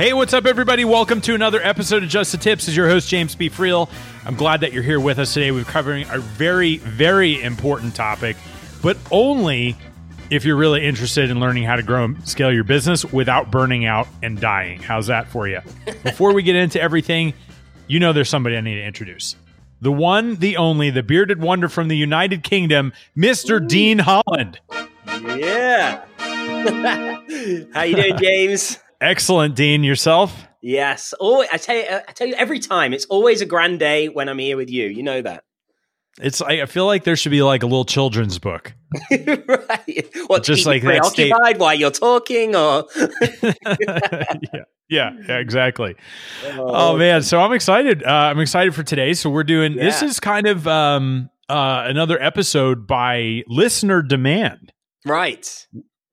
Hey, what's up, everybody? Welcome to another episode of Just the Tips. Is your host, James P. Friel. I'm glad that you're here with us today. We're covering a very, very important topic, but only if you're really interested in learning how to grow and scale your business without burning out and dying. How's that for you? Before we get into everything, you know there's somebody I need to introduce. The one, the only, the bearded wonder from the United Kingdom, Mr. Ooh. Dean Holland. Yeah. How you doing, James? Excellent, Dean. Yourself? Yes. Oh, I tell you, I tell you every time. It's always a grand day when I'm here with you. You know that. It's. I feel like there should be like a little children's book, right? What just like preoccupied while you're talking, or yeah. Yeah, yeah, exactly. Oh, oh man, so I'm excited. Uh, I'm excited for today. So we're doing yeah. this is kind of um, uh, another episode by listener demand, right?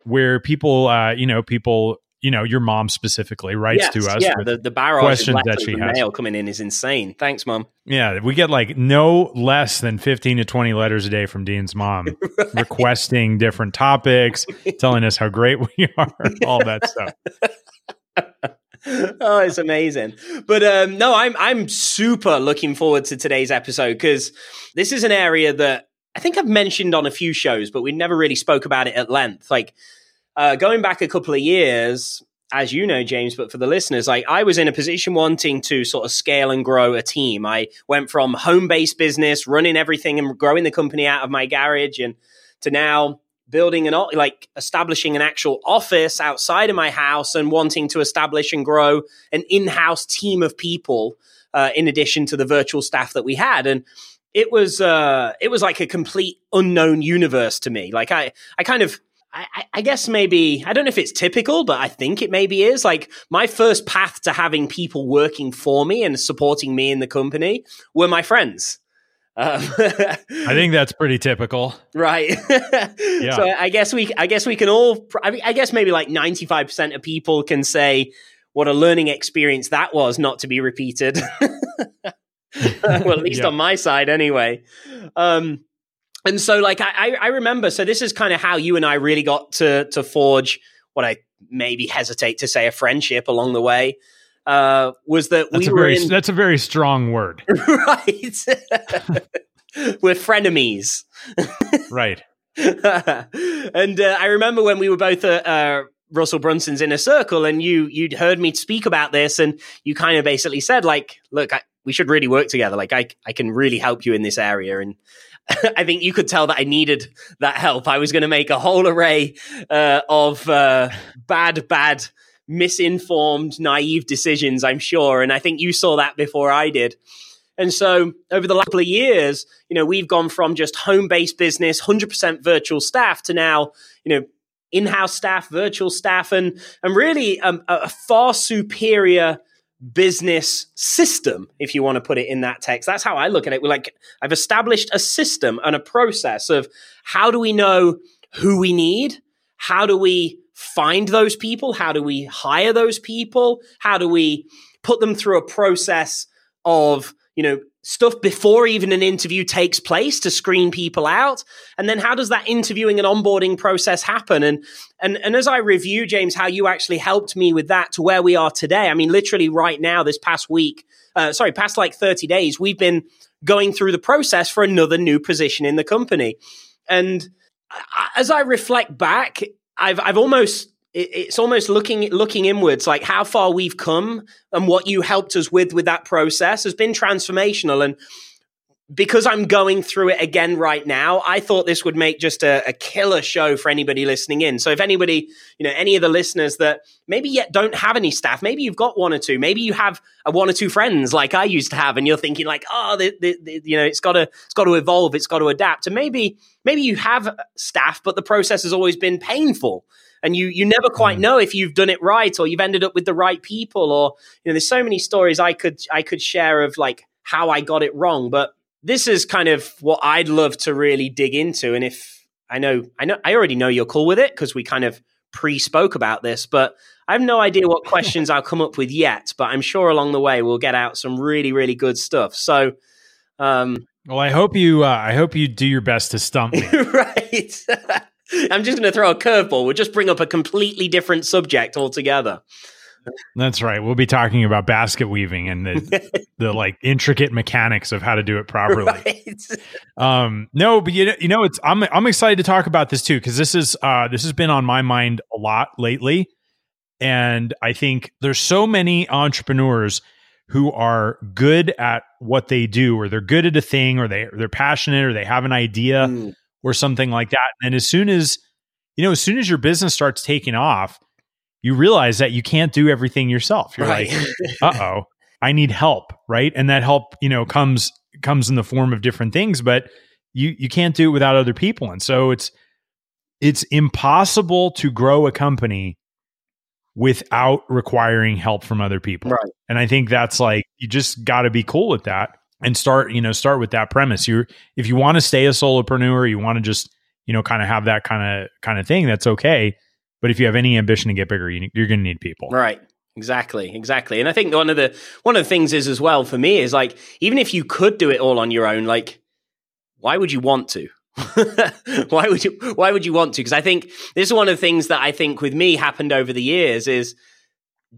Where people, uh, you know, people you know, your mom specifically writes yes, to us. Yeah, the, the barrage questions that she has. mail coming in is insane. Thanks, mom. Yeah, we get like no less than 15 to 20 letters a day from Dean's mom right. requesting different topics, telling us how great we are, all that stuff. oh, it's amazing. But um, no, I'm I'm super looking forward to today's episode because this is an area that I think I've mentioned on a few shows, but we never really spoke about it at length. Like uh, going back a couple of years, as you know, James, but for the listeners, like I was in a position wanting to sort of scale and grow a team. I went from home based business, running everything and growing the company out of my garage, and to now building an like establishing an actual office outside of my house and wanting to establish and grow an in-house team of people uh, in addition to the virtual staff that we had and it was uh, it was like a complete unknown universe to me like i i kind of I, I, guess maybe I don't know if it's typical, but I think it maybe is. Like my first path to having people working for me and supporting me in the company were my friends. Um, I think that's pretty typical, right? yeah. So I guess we, I guess we can all. I, mean, I guess maybe like ninety five percent of people can say what a learning experience that was, not to be repeated. well, at least yeah. on my side, anyway. Um, and so like I, I remember so this is kind of how you and I really got to to forge what I maybe hesitate to say a friendship along the way. Uh, was that that's we were very, in, that's a very strong word, right? we're frenemies, right? and uh, I remember when we were both at uh, Russell Brunson's inner circle, and you you'd heard me speak about this, and you kind of basically said like, "Look, I, we should really work together. Like, I I can really help you in this area." And I think you could tell that I needed that help. I was going to make a whole array uh, of uh, bad, bad, misinformed, naive decisions, I'm sure. And I think you saw that before I did. And so over the last couple of years, you know, we've gone from just home based business, 100% virtual staff to now, you know, in-house staff, virtual staff, and and really um, a far superior business system, if you want to put it in that text. That's how I look at it. We're like, I've established a system and a process of how do we know who we need? How do we find those people? How do we hire those people? How do we put them through a process of, you know, stuff before even an interview takes place to screen people out? And then how does that interviewing and onboarding process happen? And and and as i review james how you actually helped me with that to where we are today i mean literally right now this past week uh, sorry past like 30 days we've been going through the process for another new position in the company. And as i reflect back i've i've almost it's almost looking looking inwards like how far we've come and what you helped us with with that process has been transformational and because I'm going through it again right now, I thought this would make just a, a, killer show for anybody listening in. So if anybody, you know, any of the listeners that maybe yet don't have any staff, maybe you've got one or two, maybe you have a one or two friends like I used to have, and you're thinking like, oh, the, the, the, you know, it's got to it's got to evolve, it's got to adapt, and maybe maybe you have staff, but the process has always been painful. And you you never quite mm. know if you've done it right or you've ended up with the right people or you know there's so many stories I could I could share of like how I got it wrong, but this is kind of what I'd love to really dig into. And if I know, I know, I already know you're cool with it because we kind of pre spoke about this, but I have no idea what questions I'll come up with yet. But I'm sure along the way we'll get out some really, really good stuff. So, um, well, I hope you, uh, I hope you do your best to stump me. right. I'm just going to throw a curveball. We'll just bring up a completely different subject altogether. That's right. We'll be talking about basket weaving and the the like intricate mechanics of how to do it properly. Right. Um, no, but you know, you know, it's I'm I'm excited to talk about this too because this is uh, this has been on my mind a lot lately, and I think there's so many entrepreneurs who are good at what they do, or they're good at a thing, or they they're passionate, or they have an idea, mm. Or something like that. And as soon as you know, as soon as your business starts taking off you realize that you can't do everything yourself. You're right. like, uh oh, I need help, right? And that help, you know, comes comes in the form of different things, but you you can't do it without other people. And so it's it's impossible to grow a company without requiring help from other people. Right. And I think that's like you just got to be cool with that and start, you know, start with that premise. You're if you want to stay a solopreneur, you want to just, you know, kind of have that kind of kind of thing, that's okay but if you have any ambition to get bigger, you, you're going to need people. Right. Exactly, exactly. And I think one of the one of the things is as well for me is like even if you could do it all on your own, like why would you want to? why would you why would you want to? Because I think this is one of the things that I think with me happened over the years is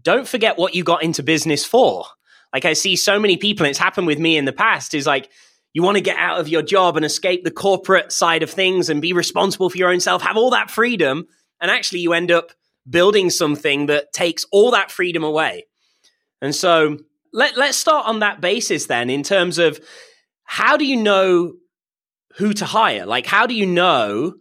don't forget what you got into business for. Like I see so many people, and it's happened with me in the past, is like you want to get out of your job and escape the corporate side of things and be responsible for your own self, have all that freedom and actually, you end up building something that takes all that freedom away. And so let, let's start on that basis then, in terms of how do you know who to hire? Like, how do you know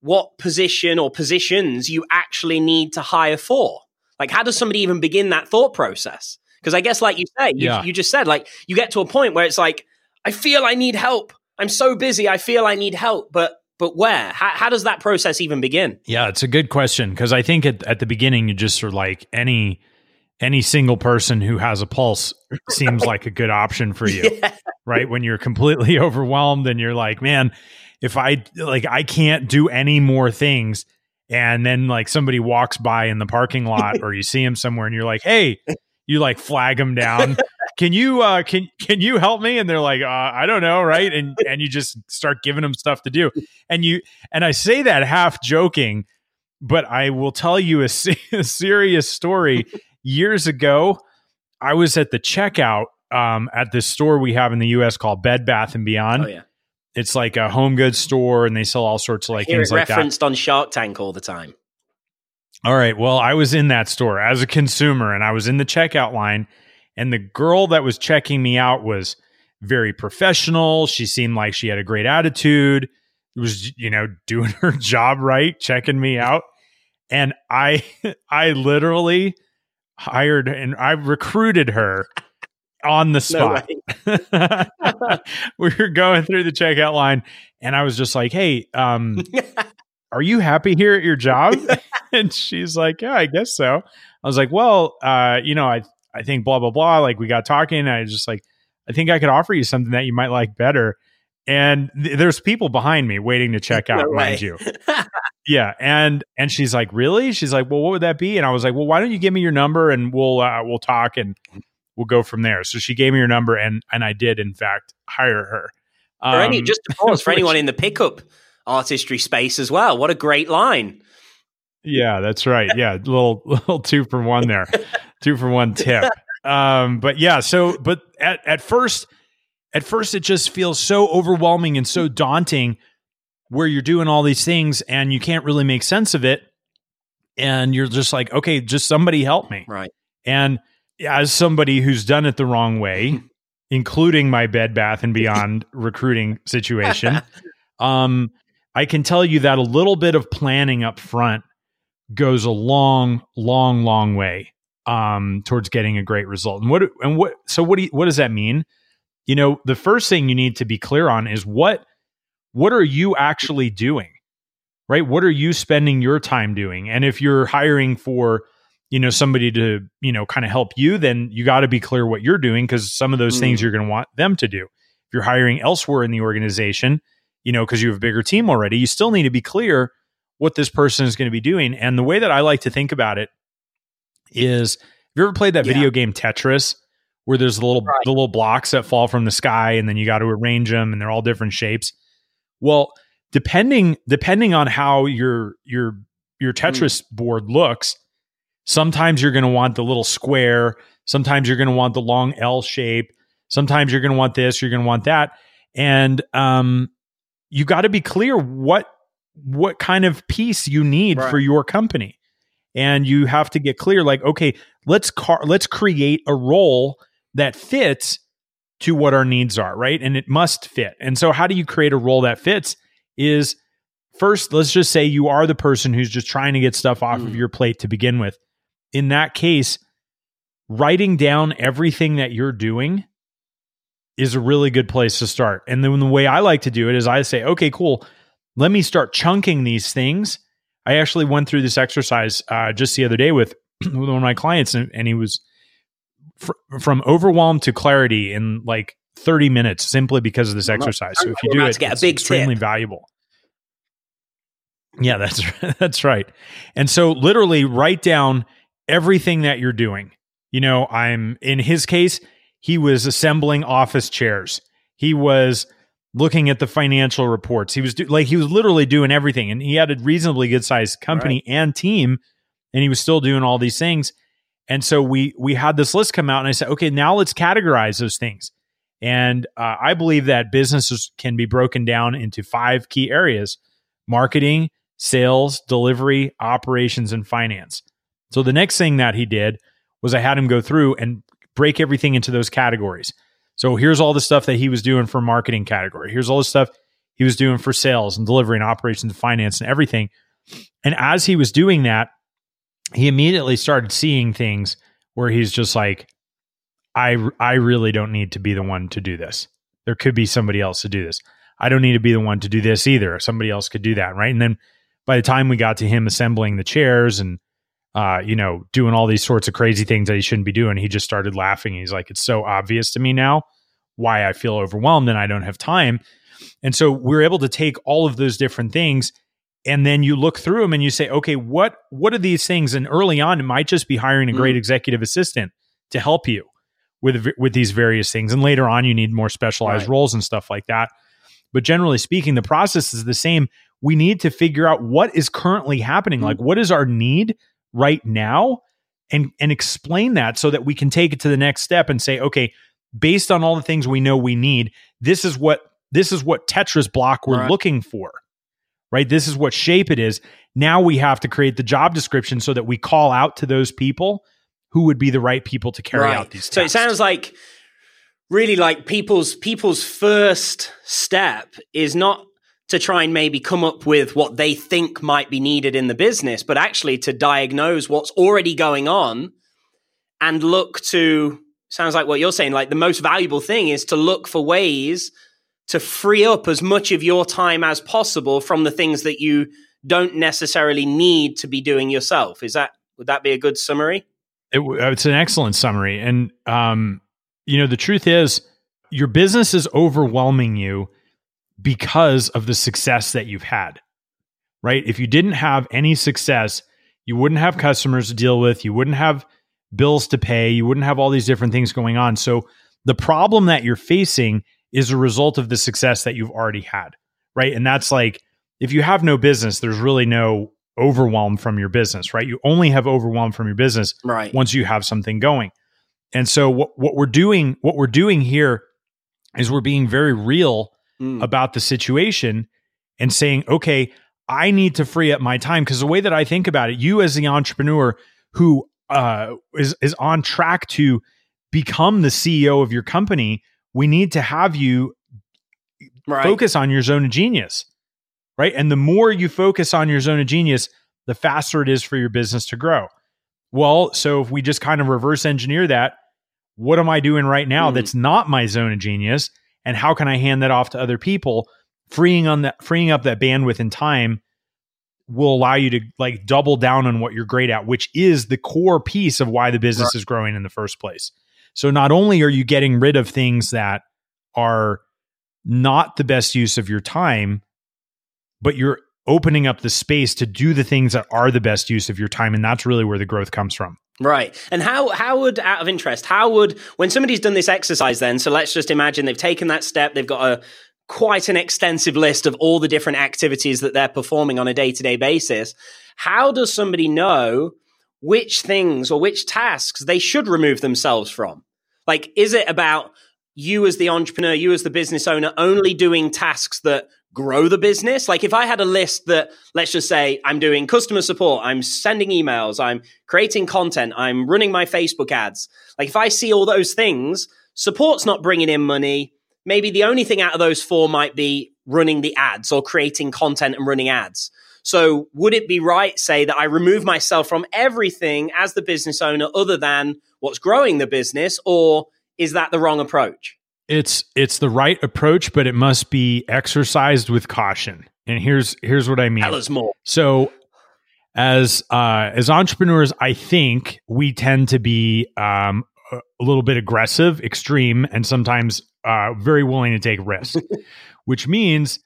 what position or positions you actually need to hire for? Like, how does somebody even begin that thought process? Because I guess, like you say, you, yeah. you just said, like, you get to a point where it's like, I feel I need help. I'm so busy. I feel I need help. But but where? How, how does that process even begin? Yeah, it's a good question because I think at, at the beginning you just are like any any single person who has a pulse seems like a good option for you, yeah. right? When you're completely overwhelmed and you're like, man, if I like I can't do any more things, and then like somebody walks by in the parking lot or you see him somewhere and you're like, hey, you like flag them down. can you uh can can you help me? And they're like, uh, I don't know, right? And and you just start giving them stuff to do. And you and I say that half joking, but I will tell you a, a serious story. Years ago, I was at the checkout um, at this store we have in the U.S. called Bed Bath and Beyond. Oh yeah. It's like a home goods store, and they sell all sorts of like things like that. Referenced on Shark Tank all the time. All right. Well, I was in that store as a consumer and I was in the checkout line, and the girl that was checking me out was very professional. She seemed like she had a great attitude, was, you know, doing her job right, checking me out. And I, I literally hired and I recruited her on the spot. No we were going through the checkout line and I was just like, Hey, um, are you happy here at your job? And she's like, yeah, I guess so. I was like, well, uh, you know, I, I think blah, blah, blah. Like we got talking and I was just like, I think I could offer you something that you might like better. And th- there's people behind me waiting to check out, no mind you. yeah. And, and she's like, really? She's like, well, what would that be? And I was like, well, why don't you give me your number and we'll, uh, we'll talk and we'll go from there. So she gave me her number and, and I did in fact hire her. Um, for any, just to pause for anyone in the pickup artistry space as well. What a great line. Yeah, that's right. Yeah, little little two for one there. two for one tip. Um, but yeah, so but at, at first at first it just feels so overwhelming and so daunting where you're doing all these things and you can't really make sense of it. And you're just like, okay, just somebody help me. Right. And as somebody who's done it the wrong way, including my Bed Bath and Beyond recruiting situation, um, I can tell you that a little bit of planning up front goes a long, long, long way um, towards getting a great result. And what and what so what do you, what does that mean? You know, the first thing you need to be clear on is what what are you actually doing? Right? What are you spending your time doing? And if you're hiring for, you know, somebody to, you know, kind of help you, then you got to be clear what you're doing because some of those mm. things you're going to want them to do. If you're hiring elsewhere in the organization, you know, because you have a bigger team already, you still need to be clear what this person is going to be doing. And the way that I like to think about it is have you ever played that yeah. video game Tetris where there's the little right. the little blocks that fall from the sky and then you got to arrange them and they're all different shapes. Well, depending depending on how your your your mm. Tetris mm. board looks, sometimes you're going to want the little square, sometimes you're going to want the long L shape, sometimes you're going to want this, you're going to want that. And um you got to be clear what what kind of piece you need right. for your company. And you have to get clear like okay let's car- let's create a role that fits to what our needs are right? And it must fit. And so how do you create a role that fits is first let's just say you are the person who's just trying to get stuff off mm. of your plate to begin with. In that case writing down everything that you're doing is a really good place to start. And then the way i like to do it is i say okay cool let me start chunking these things. I actually went through this exercise uh, just the other day with, with one of my clients, and, and he was fr- from overwhelmed to clarity in like 30 minutes simply because of this exercise. So if you do it, it's extremely tip. valuable. Yeah, that's that's right. And so literally write down everything that you're doing. You know, I'm in his case, he was assembling office chairs. He was looking at the financial reports. He was do, like he was literally doing everything, and he had a reasonably good sized company right. and team, and he was still doing all these things. And so we we had this list come out, and I said, okay, now let's categorize those things. And uh, I believe that businesses can be broken down into five key areas: marketing, sales, delivery, operations, and finance. So the next thing that he did was I had him go through and break everything into those categories. So here's all the stuff that he was doing for marketing category. Here's all the stuff he was doing for sales and delivery and operations and finance and everything. And as he was doing that, he immediately started seeing things where he's just like, I, I really don't need to be the one to do this. There could be somebody else to do this. I don't need to be the one to do this either. Somebody else could do that. Right. And then by the time we got to him assembling the chairs and uh, you know, doing all these sorts of crazy things that he shouldn't be doing. He just started laughing. He's like, it's so obvious to me now why I feel overwhelmed and I don't have time. And so we're able to take all of those different things and then you look through them and you say, okay, what what are these things? And early on, it might just be hiring a great mm. executive assistant to help you with with these various things. And later on, you need more specialized right. roles and stuff like that. But generally speaking, the process is the same. We need to figure out what is currently happening. Mm. Like, what is our need? Right now and and explain that so that we can take it to the next step and say okay based on all the things we know we need this is what this is what tetris block we're right. looking for right this is what shape it is now we have to create the job description so that we call out to those people who would be the right people to carry right. out these tasks. so it sounds like really like people's people's first step is not to try and maybe come up with what they think might be needed in the business, but actually to diagnose what's already going on and look to sounds like what you're saying like the most valuable thing is to look for ways to free up as much of your time as possible from the things that you don't necessarily need to be doing yourself. Is that would that be a good summary? It, it's an excellent summary. And um you know the truth is your business is overwhelming you because of the success that you've had, right? If you didn't have any success, you wouldn't have customers to deal with, you wouldn't have bills to pay, you wouldn't have all these different things going on. So the problem that you're facing is a result of the success that you've already had, right? And that's like if you have no business, there's really no overwhelm from your business, right? You only have overwhelm from your business right. once you have something going. And so what what we're doing what we're doing here is we're being very real mm. about the situation and saying, okay, I need to free up my time. Because the way that I think about it, you as the entrepreneur who uh, is is on track to become the CEO of your company we need to have you Right. focus on your zone of genius. Right. And the more you focus on your zone of genius, the faster it is for your business to grow. Well, so if we just kind of reverse engineer that, what am I doing right now Hmm. that's not my zone of genius? And how can I hand that off to other people? Freeing on that freeing up that bandwidth and time will allow you to like double down on what you're great at, which is the core piece of why the business is growing in the first place. So not only are you getting rid of things that are not the best use of your time, but you're opening up the space to do the things that are the best use of your time. And that's really where the growth comes from. Right. And how how would out of interest, how would when somebody's done this exercise then, so let's just imagine they've taken that step, they've got a quite an extensive list of all the different activities that they're performing on a day-to-day basis. How does somebody know which things or which tasks they should remove themselves from? Like is it about you as the entrepreneur, you as the business owner only doing tasks that grow the business? Like if I had a list that let's just say I'm doing customer support, I'm sending emails, I'm creating content, I'm running my Facebook ads. Like if I see all those things, support's not bringing in money. Maybe the only thing out of those four might be running the ads or creating content and running ads. So would it be right say that I remove myself from everything as the business owner other than what's growing the business or is that the wrong approach? It's it's the right approach, but it must be exercised with caution. And here's here's what I mean. Tell us more. So as uh, as entrepreneurs, I think we tend to be um, a a little bit aggressive, extreme, and sometimes uh, very willing to take risks, which means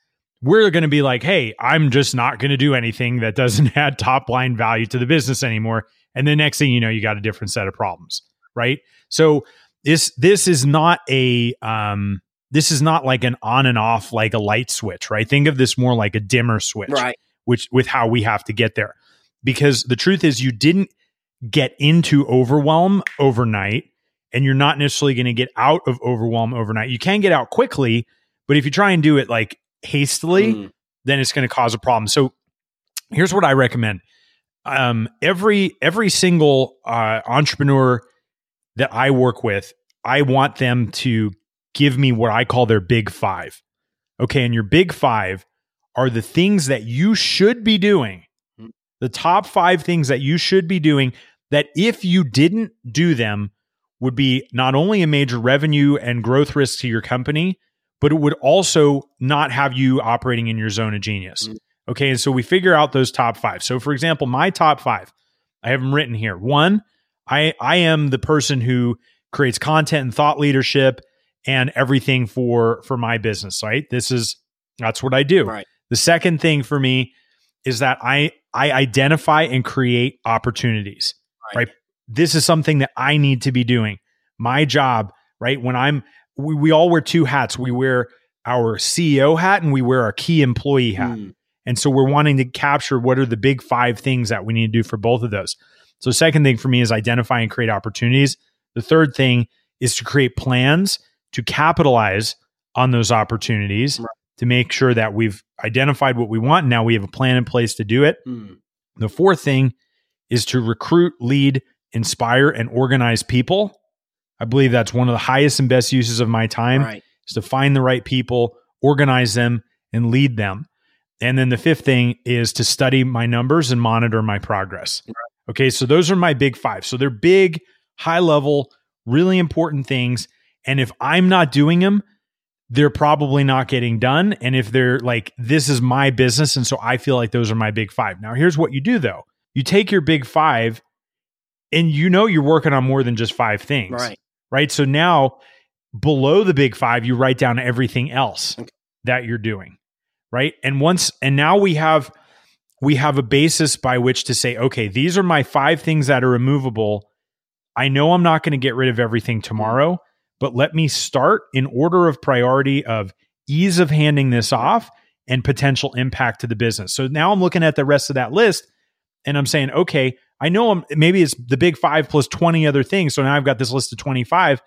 we're going to be like, "Hey, I'm just not going to do anything that doesn't add top line value to the business anymore." And the next thing you know, you got a different set of problems, right? So this this is not a um, this is not like an on and off like a light switch, right? Think of this more like a dimmer switch Right. which with how we have to get there. Because the truth is you didn't get into overwhelm overnight and you're not necessarily going to get out of overwhelm overnight. You can get out quickly, but if you try and do it like hastily, Mm. then it's going to cause a problem. So here's what I recommend. Um, every every single uh, entrepreneur that I work with, I want them to give me what I call their big five. Okay, and your big five are the things that you should be doing. Mm. The top five things that you should be doing that if you didn't do them would be not only a major revenue and growth risk to your company, but it would also not have you operating in your zone of genius. Mm. Okay. And so we figure out those top five. So for example, my top five, I have them written here. One, I I am the person who creates content and thought leadership and everything for for my business, right? This is that's what I do. Right. The second thing for me is that I I identify and create opportunities. Right. Right. This is something that I need to be doing. My job, right? When I'm we, we all wear two hats. We wear our CEO hat and we wear our key employee hat. Mm. And so we're wanting to capture what are the big five things that we need to do for both of those. So, second thing for me is identify and create opportunities. The third thing is to create plans to capitalize on those opportunities Right. to make sure that we've identified what we want. And now we have a plan in place to do it. Mm. The fourth thing is to recruit, lead, inspire, and organize people. I believe that's one of the highest and best uses of my time Right. is to find the right people, organize them, and lead them. And then the fifth thing is to study my numbers and monitor my progress. Okay, so those are my big five. So they're big, high level, really important things. And if I'm not doing them, they're probably not getting done. And if they're like, this is my business. And so I feel like those are my big five. Now, here's what you do though you take your big five and you know you're working on more than just five things Right. right? So now below the big five, you write down everything else Okay. that you're doing, right? And once, and now we have we have a basis by which to say, okay, these are my five things that are removable. I know I'm not going to get rid of everything tomorrow, but let me start in order of priority of ease of handing this off and potential impact to the business. So now I'm looking at the rest of that list and I'm saying, okay, I know I'm maybe it's the big five plus 20 other things. So now I've got this list of 25.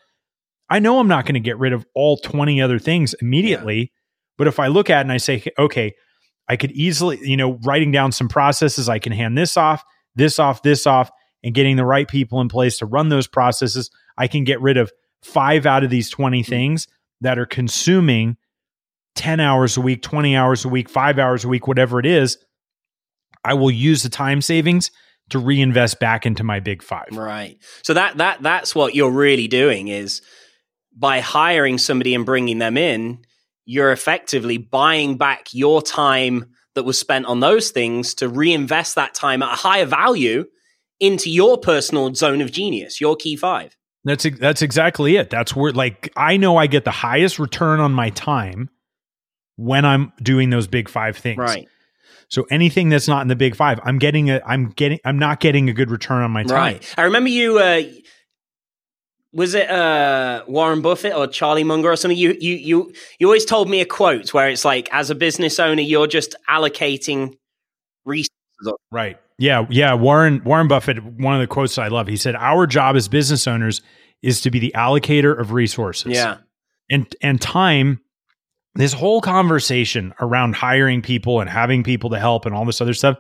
I know I'm not going to get rid of all 20 other things immediately. But if I look at it and I say, okay, I could easily, you know, writing down some processes, I can hand this off, this off, this off, and getting the right people in place to run those processes. I can get rid of five out of these 20 mm-hmm. things. that are consuming 10 hours a week, 20 hours a week, five hours a week, whatever it is, I will use the time savings to reinvest back into my big five. Right. So that that that's what you're really doing is by hiring somebody and bringing them in, you're effectively buying back your time that was spent on those things to reinvest that time at a higher value into your personal zone of genius, your key five. That's that's exactly it. That's where like I know I get the highest return on my time when I'm doing those big five things. Right. So anything that's not in the big five, I'm getting a I'm getting I'm not getting a good return on my time. Right. I remember you uh was it uh Warren Buffett or Charlie Munger or something? You you you you always told me a quote where it's like as a business owner, you're just allocating resources. Right. Yeah, yeah. Warren Warren Buffett, one of the quotes I love, he said, Our job as business owners is to be the allocator of resources. Yeah. And and time this whole conversation around hiring people and having people to help and all this other stuff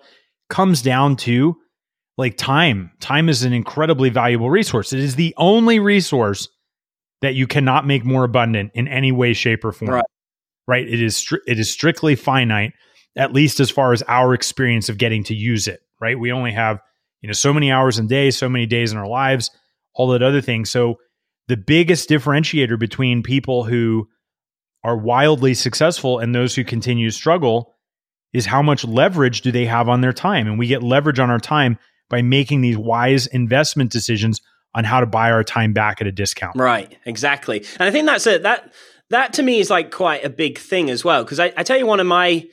comes down to like time. Time is an incredibly valuable resource. It is the only resource that you cannot make more abundant in any way, shape, or form. Right. Right? It is stri- it is strictly finite, at least as far as our experience of getting to use it. Right? We only have you know so many hours in days, so many days in our lives, all that other things. So the biggest differentiator between people who are wildly successful and those who continue to struggle is how much leverage do they have on their time and we get leverage on our time by making these wise investment decisions on how to buy our time back at a discount right exactly and i think that's it that that to me is like quite a big thing as well because I, I tell you one of my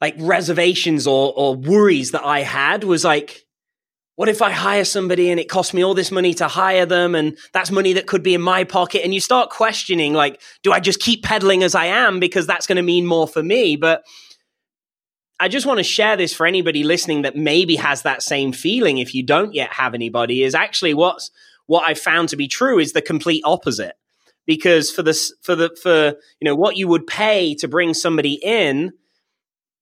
like reservations or or worries that i had was like what if I hire somebody and it costs me all this money to hire them and that's money that could be in my pocket? And you start questioning, like, do I just keep peddling as I am because that's going to mean more for me? But I just want to share this for anybody listening that maybe has that same feeling if you don't yet have anybody is actually what's what I found to be true is the complete opposite. Because for this for the for you know what you would pay to bring somebody in,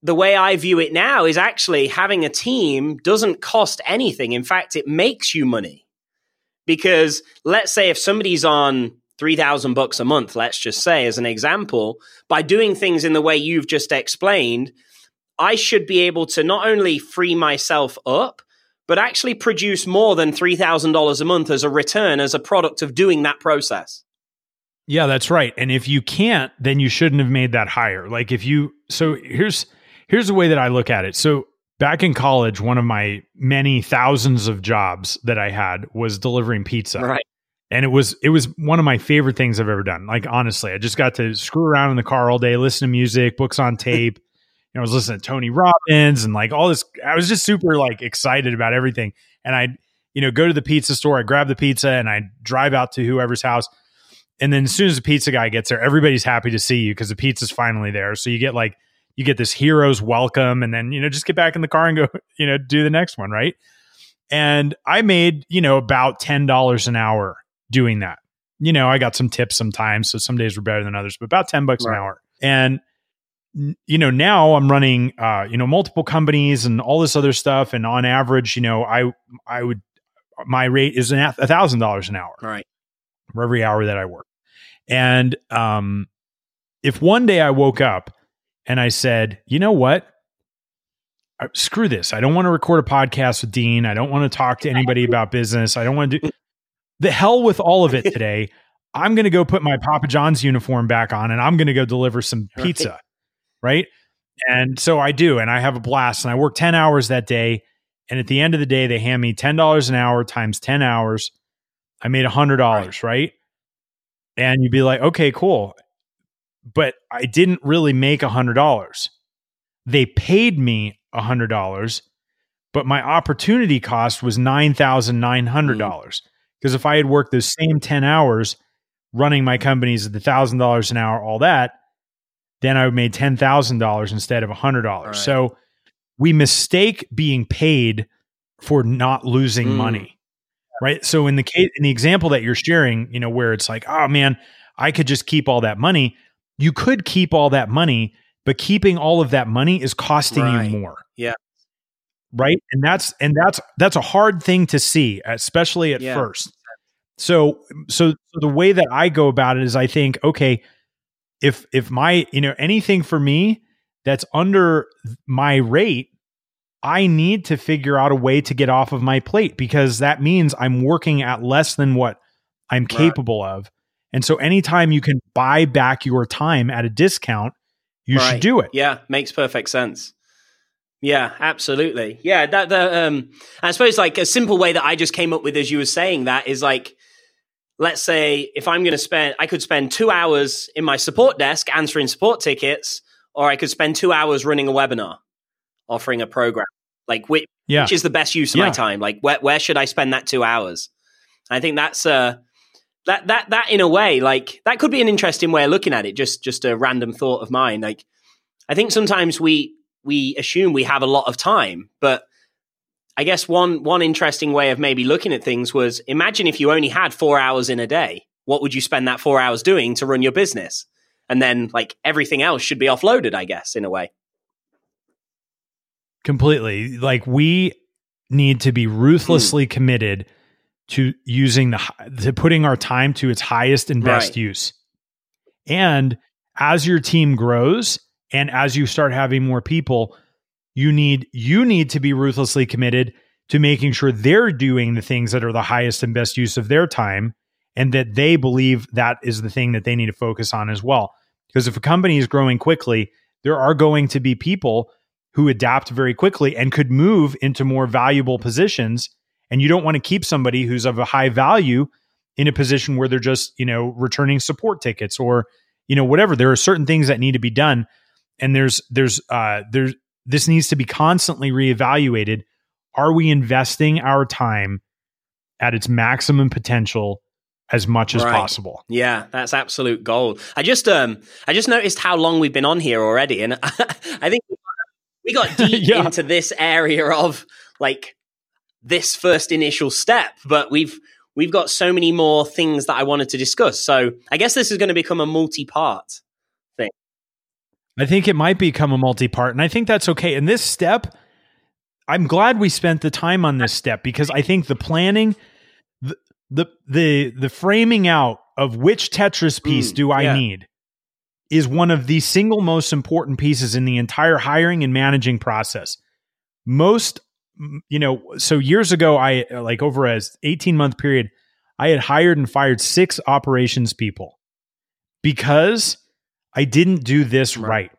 the way I view it now is actually having a team doesn't cost anything. In fact, it makes you money. Because let's say if somebody's on 3000 bucks a month, let's just say as an example, by doing things in the way you've just explained, I should be able to not only free myself up, but actually produce more than $3,000 a month as a return as a product of doing that process. Yeah, that's right. And if you can't, then you shouldn't have made that hire. Like if you so here's here's the way that I look at it. So back in college, one of my many thousands of jobs that I had was delivering pizza. Right. And it was it was one of my favorite things I've ever done. Like honestly, I just got to screw around in the car all day, listen to music, books on tape. you know, I was listening to Tony Robbins and like all this. I was just super like excited about everything. And I, you know, go to the pizza store, I grab the pizza, and I drive out to whoever's house. And then as soon as the pizza guy gets there, everybody's happy to see you because the pizza's finally there. So you get like you get this hero's welcome and then you know just get back in the car and go you know do the next one right and i made you know about $10 an hour doing that you know i got some tips sometimes so some days were better than others but about 10 bucks Right. an hour and you know now i'm running uh you know multiple companies and all this other stuff and on average you know i i would my rate is a thousand dollars an hour Right. for every hour that I work. And um, if one day I woke up and I said, you know what? Uh, Screw this. I don't want to record a podcast with Dean. I don't want to talk to anybody about business. I don't want to do the hell with all of it today. I'm going to go put my Papa John's uniform back on and I'm going to go deliver some pizza. Right. And so I do. And I have a blast. And I work 10 hours that day. And at the end of the day, they hand me $10 an hour times 10 hours. I made $100, right? And you'd be like, okay, cool. But I didn't really make a $100. They paid me a $100, but my opportunity cost was $9,900. Because if I had worked those same 10 hours running my companies at the $1,000 an hour, all that, then I would made $10,000 instead of a $100. Right. So we mistake being paid for not losing Mm. money. Right. So in the case in the example that you're sharing, you know, where it's like, oh man, I could just keep all that money. You could keep all that money, but keeping all of that money is costing Right. you more. Yeah. Right. And that's and that's that's a hard thing to see, especially at Yeah. first. So so the way that I go about it is I think, okay, if if my, you know, anything for me that's under my rate, I need to figure out a way to get off of my plate because that means I'm working at less than what I'm capable right. of. And so anytime you can buy back your time at a discount, you right. should do it. Yeah, makes perfect sense. Yeah, absolutely. Yeah, that the um I suppose like a simple way that I just came up with as you were saying that is like let's say if I'm going to spend I could spend 2 hours in my support desk answering support tickets or I could spend 2 hours running a webinar offering a program. Like which, yeah. which is the best use of yeah. my time? Like where where should I spend that 2 hours? I think that's uh that that that in a way like that could be an interesting way of looking at it just just a random thought of mine like I think sometimes we we assume we have a lot of time. But I guess one one interesting way of maybe looking at things was imagine if you only had four hours in a day. What would you spend that four hours doing to run your business? And then like everything else should be offloaded, I guess, in a way. Completely. Like we need to be ruthlessly mm. committed to using the to putting our time to its highest and best right. use. And as your team grows, and as you start having more people, you need you need to be ruthlessly committed to making sure they're doing the things that are the highest and best use of their time and that they believe that is the thing that they need to focus on as well. Because if a company is growing quickly, there are going to be people who adapt very quickly and could move into more valuable positions and you don't want to keep somebody who's of a high value in a position where they're just, you know, returning support tickets or you know whatever. There are certain things that need to be done and there's there's uh there's this needs to be constantly reevaluated are we investing our time at its maximum potential as much as right. possible yeah that's absolute gold i just um i just noticed how long we've been on here already and i think we got deep yeah. into this area of like this first initial step but we've we've got so many more things that i wanted to discuss so i guess this is going to become a multi-part thing. I think it might become a multi part, and I think that's okay. And this step, I'm glad we spent the time on this step because I think the planning, the the the, the framing out of which Tetris piece mm, do I yeah. need is one of the single most important pieces in the entire hiring and managing process. Most, you know, so years ago, I like over a 18 month period, I had hired and fired six operations people because I didn't do this right. right.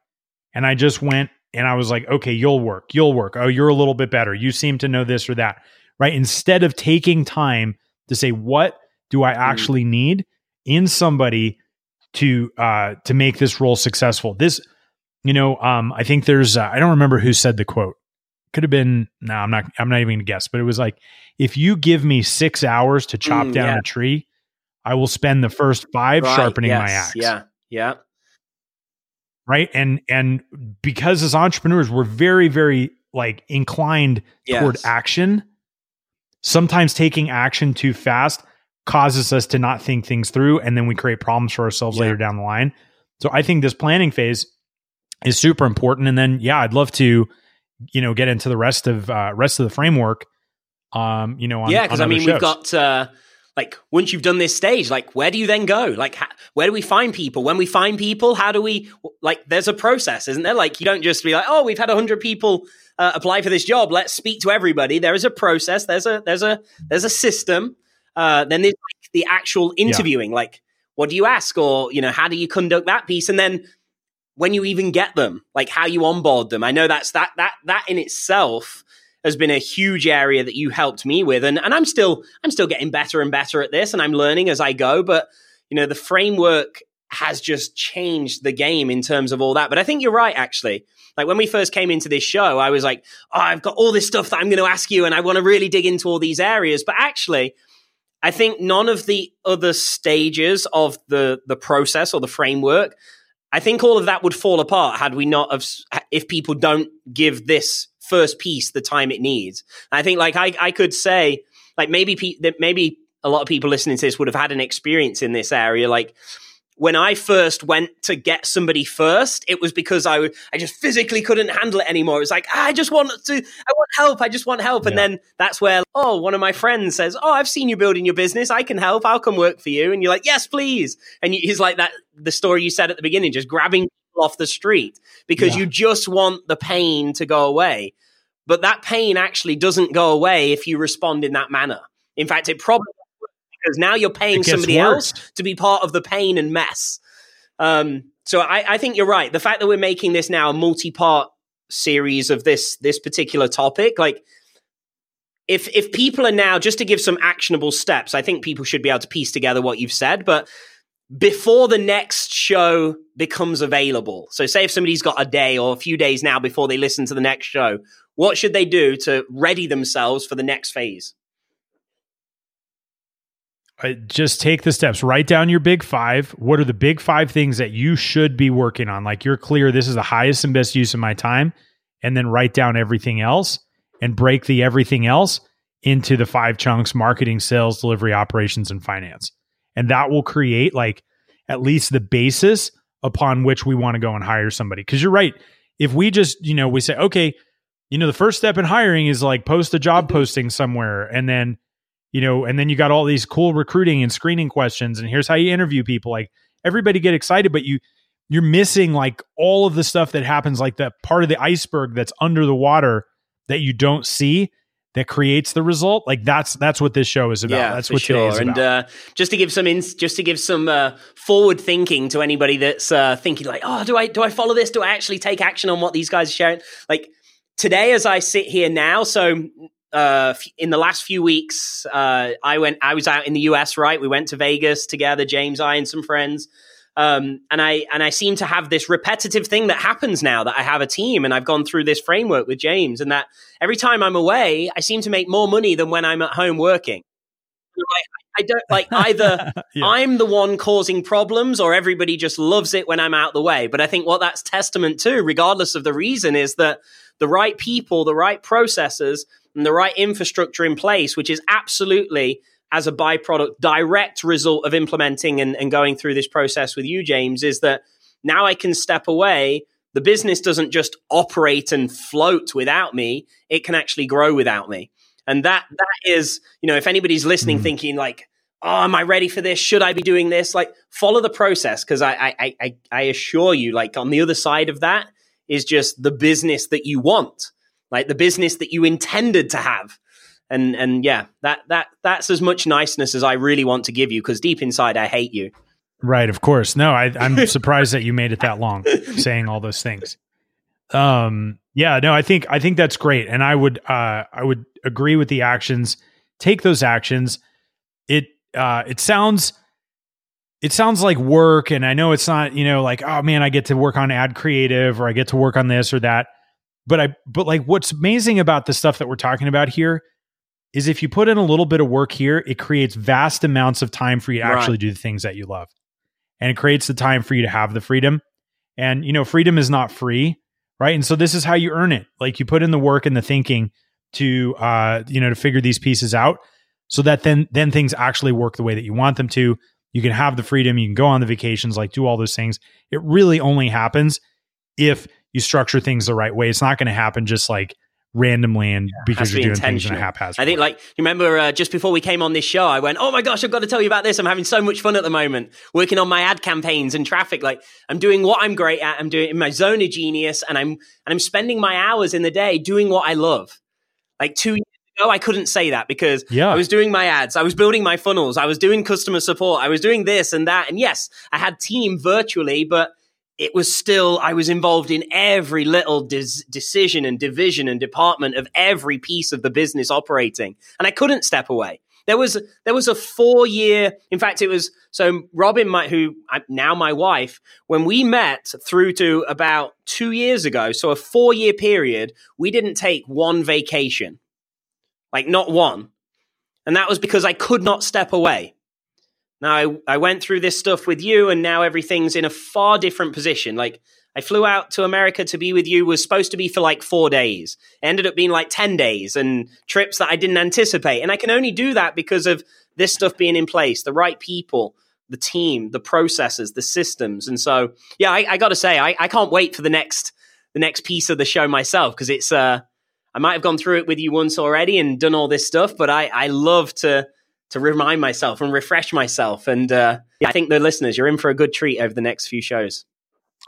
And I just went and I was like, okay, you'll work. You'll work. Oh, you're a little bit better. You seem to know this or that. Right. Instead of taking time to say, what do I mm. actually need in somebody to uh to make this role successful? This, you know, um, I think there's uh, I don't remember who said the quote. Could have been no, I'm not I'm not even gonna guess, but it was like, if you give me six hours to chop mm, down yeah. a tree, I will spend the first five right, sharpening yes, my axe. Yeah. Yeah right and and because as entrepreneurs we're very very like inclined yes. toward action sometimes taking action too fast causes us to not think things through and then we create problems for ourselves yeah. later down the line so i think this planning phase is super important and then yeah i'd love to you know get into the rest of uh rest of the framework um you know on, yeah because i mean shows. we've got uh like once you've done this stage like where do you then go? Like ha- where do we find people? When we find people how do we like there's a process isn't there? Like you don't just be like oh we've had 100 people uh, apply for this job. Let's speak to everybody. There is a process. There's a there's a there's a system. Uh, then there's like the actual interviewing yeah. like what do you ask? Or you know how do you conduct that piece? And then when you even get them like how you onboard them. I know that's that that that in itself has been a huge area that you helped me with. And, and i'm still i'm still getting better and better at this and i'm learning as i go. But you know the framework has just changed the game in terms of all that. But i think you're right actually. Like when we first came into this show i was like oh i've got all this stuff that i'm going to ask you and i want to really dig into all these areas. But actually i think none of the other stages of the the process or the framework i think all of that would fall apart had we not have if people don't give this first piece the time it needs. I think like I, I could say like maybe pe- that maybe a lot of people listening to this would have had an experience in this area. Like when I first went to get somebody first, it was because I I just physically couldn't handle it anymore. It was like ah, I just want to, I want help, I just want help, and yeah. then that's where oh, one of my friends says, oh, I've seen you building your business, I can help, I'll come work for you, and you're like, yes, please, and he's like that the story you said at the beginning, just grabbing off the street because yeah. you just want the pain to go away, but that pain actually doesn't go away if you respond in that manner. In fact, it probably because now you're paying somebody worse. else to be part of the pain and mess. Um, so I, I think you're right. The fact that we're making this now a multi-part series of this this particular topic, like if if people are now just to give some actionable steps, I think people should be able to piece together what you've said, but before the next show becomes available. So say if somebody's got a day or a few days now before they listen to the next show, what should they do to ready themselves for the next phase? Uh, just take the steps. Write down your big five. What are the big five things that you should be working on? Like you're clear, this is the highest and best use of my time. And then write down everything else and break the everything else into the five chunks marketing, sales, delivery, operations, and finance. And that will create like at least the basis upon which we want to go and hire somebody. Cause you're right. If we just, you know, we say, okay, you know, the first step in hiring is like post a job mm-hmm. posting somewhere and then you know, and then you got all these cool recruiting and screening questions, and here's how you interview people. Like everybody get excited, but you you're missing like all of the stuff that happens, like that part of the iceberg that's under the water that you don't see that creates the result. Like that's that's what this show is about. Yeah, that's what sure. is and, uh, just to give some just to give some uh, forward thinking to anybody that's uh, thinking like, oh, do I do I follow this? Do I actually take action on what these guys are sharing? Like today, as I sit here now, so uh, in the last few weeks, uh, I went. I was out in the US. Right, we went to Vegas together. James, I, and some friends. Um, and I and I seem to have this repetitive thing that happens now that I have a team and I've gone through this framework with James, and that every time I'm away, I seem to make more money than when I'm at home working. I, I don't like either. yeah. I'm the one causing problems, or everybody just loves it when I'm out the way. But I think what that's testament to, regardless of the reason, is that the right people, the right processes and the right infrastructure in place, which is absolutely as a byproduct, direct result of implementing and, and going through this process with you, James, is that now I can step away. The business doesn't just operate and float without me, it can actually grow without me. And that that is, you know, if anybody's listening mm. thinking like, oh, am I ready for this? Should I be doing this? Like, follow the process because I, I, I, I assure you, like, on the other side of that is just the business that you want like the business that you intended to have. And and yeah, that that that's as much niceness as I really want to give you because deep inside I hate you. Right, of course. No, I, I'm surprised that you made it that long saying all those things. Um, yeah, no, I think I think that's great, and I would uh, I would agree with the actions. Take those actions. It uh, it sounds it sounds like work, and I know it's not you know like oh man, I get to work on ad creative or I get to work on this or that but I but like what's amazing about the stuff that we're talking about here is if you put in a little bit of work here, it creates vast amounts of time for you to right. actually do the things that you love. And it creates the time for you to have the freedom. And you know, freedom is not free, right? And so this is how you earn it. Like you put in the work and the thinking to uh, you know, to figure these pieces out so that then then things actually work the way that you want them to. You can have the freedom, you can go on the vacations, like do all those things. It really only happens if you structure things the right way. It's not going to happen just like randomly and yeah, because you're be doing things in a haphazard. I think, like, you remember uh, just before we came on this show, I went, "Oh my gosh, I've got to tell you about this! I'm having so much fun at the moment, working on my ad campaigns and traffic. Like, I'm doing what I'm great at. I'm doing in my zone of genius, and I'm and I'm spending my hours in the day doing what I love. Like two years ago, I couldn't say that because yeah. I was doing my ads, I was building my funnels, I was doing customer support, I was doing this and that, and yes, I had team virtually, but it was still I was involved in every little decision and division and department of every piece of the business operating, and I couldn't step away. There was there was a four year. In fact, it was so Robin, my, who now my wife, when we met through to about two years ago, so a four year period, we didn't take one vacation, like not one, and that was because I could not step away. Now, I, I went through this stuff with you, and now everything's in a far different position. Like, I flew out to America to be with you was supposed to be for like four days. It ended up being like 10 days and trips that I didn't anticipate. And I can only do that because of this stuff being in place, the right people, the team, the processes, the systems. And so, yeah, I, I got to say, I, I can't wait for the next the next piece of the show myself because it's uh, I might have gone through it with you once already and done all this stuff, but I I love to to remind myself and refresh myself. And uh, yeah, I think the listeners, you're in for a good treat over the next few shows.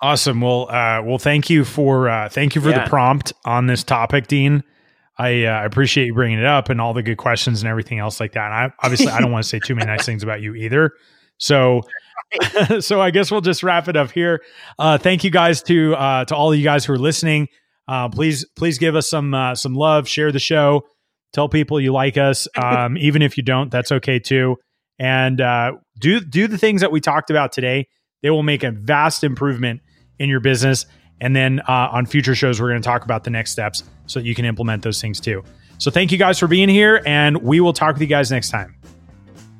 Awesome. Well, uh, well, thank you for uh, thank you for yeah. the prompt on this topic, Dean. I uh, appreciate you bringing it up and all the good questions and everything else like that. And I obviously I don't want to say too many nice things about you either. So, so I guess we'll just wrap it up here. Uh, thank you guys to uh, to all of you guys who are listening. Uh, please please give us some uh, some love. Share the show. Tell people you like us. Um, even if you don't, that's okay too. And uh, do do the things that we talked about today. They will make a vast improvement in your business. And then uh, on future shows, we're going to talk about the next steps so that you can implement those things too. So thank you guys for being here, and we will talk with you guys next time.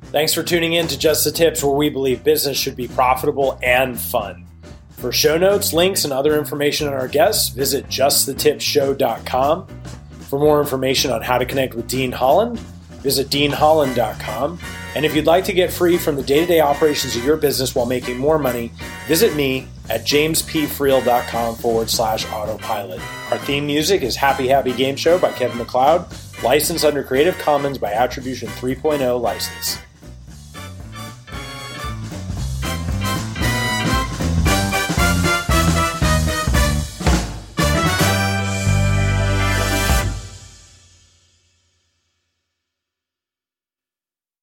Thanks for tuning in to Just the Tips, where we believe business should be profitable and fun. For show notes, links, and other information on our guests, visit justthetipshow.com. For more information on how to connect with Dean Holland, visit deanholland.com. And if you'd like to get free from the day to day operations of your business while making more money, visit me at jamespfriel.com forward slash autopilot. Our theme music is Happy Happy Game Show by Kevin MacLeod, licensed under Creative Commons by Attribution 3.0 license.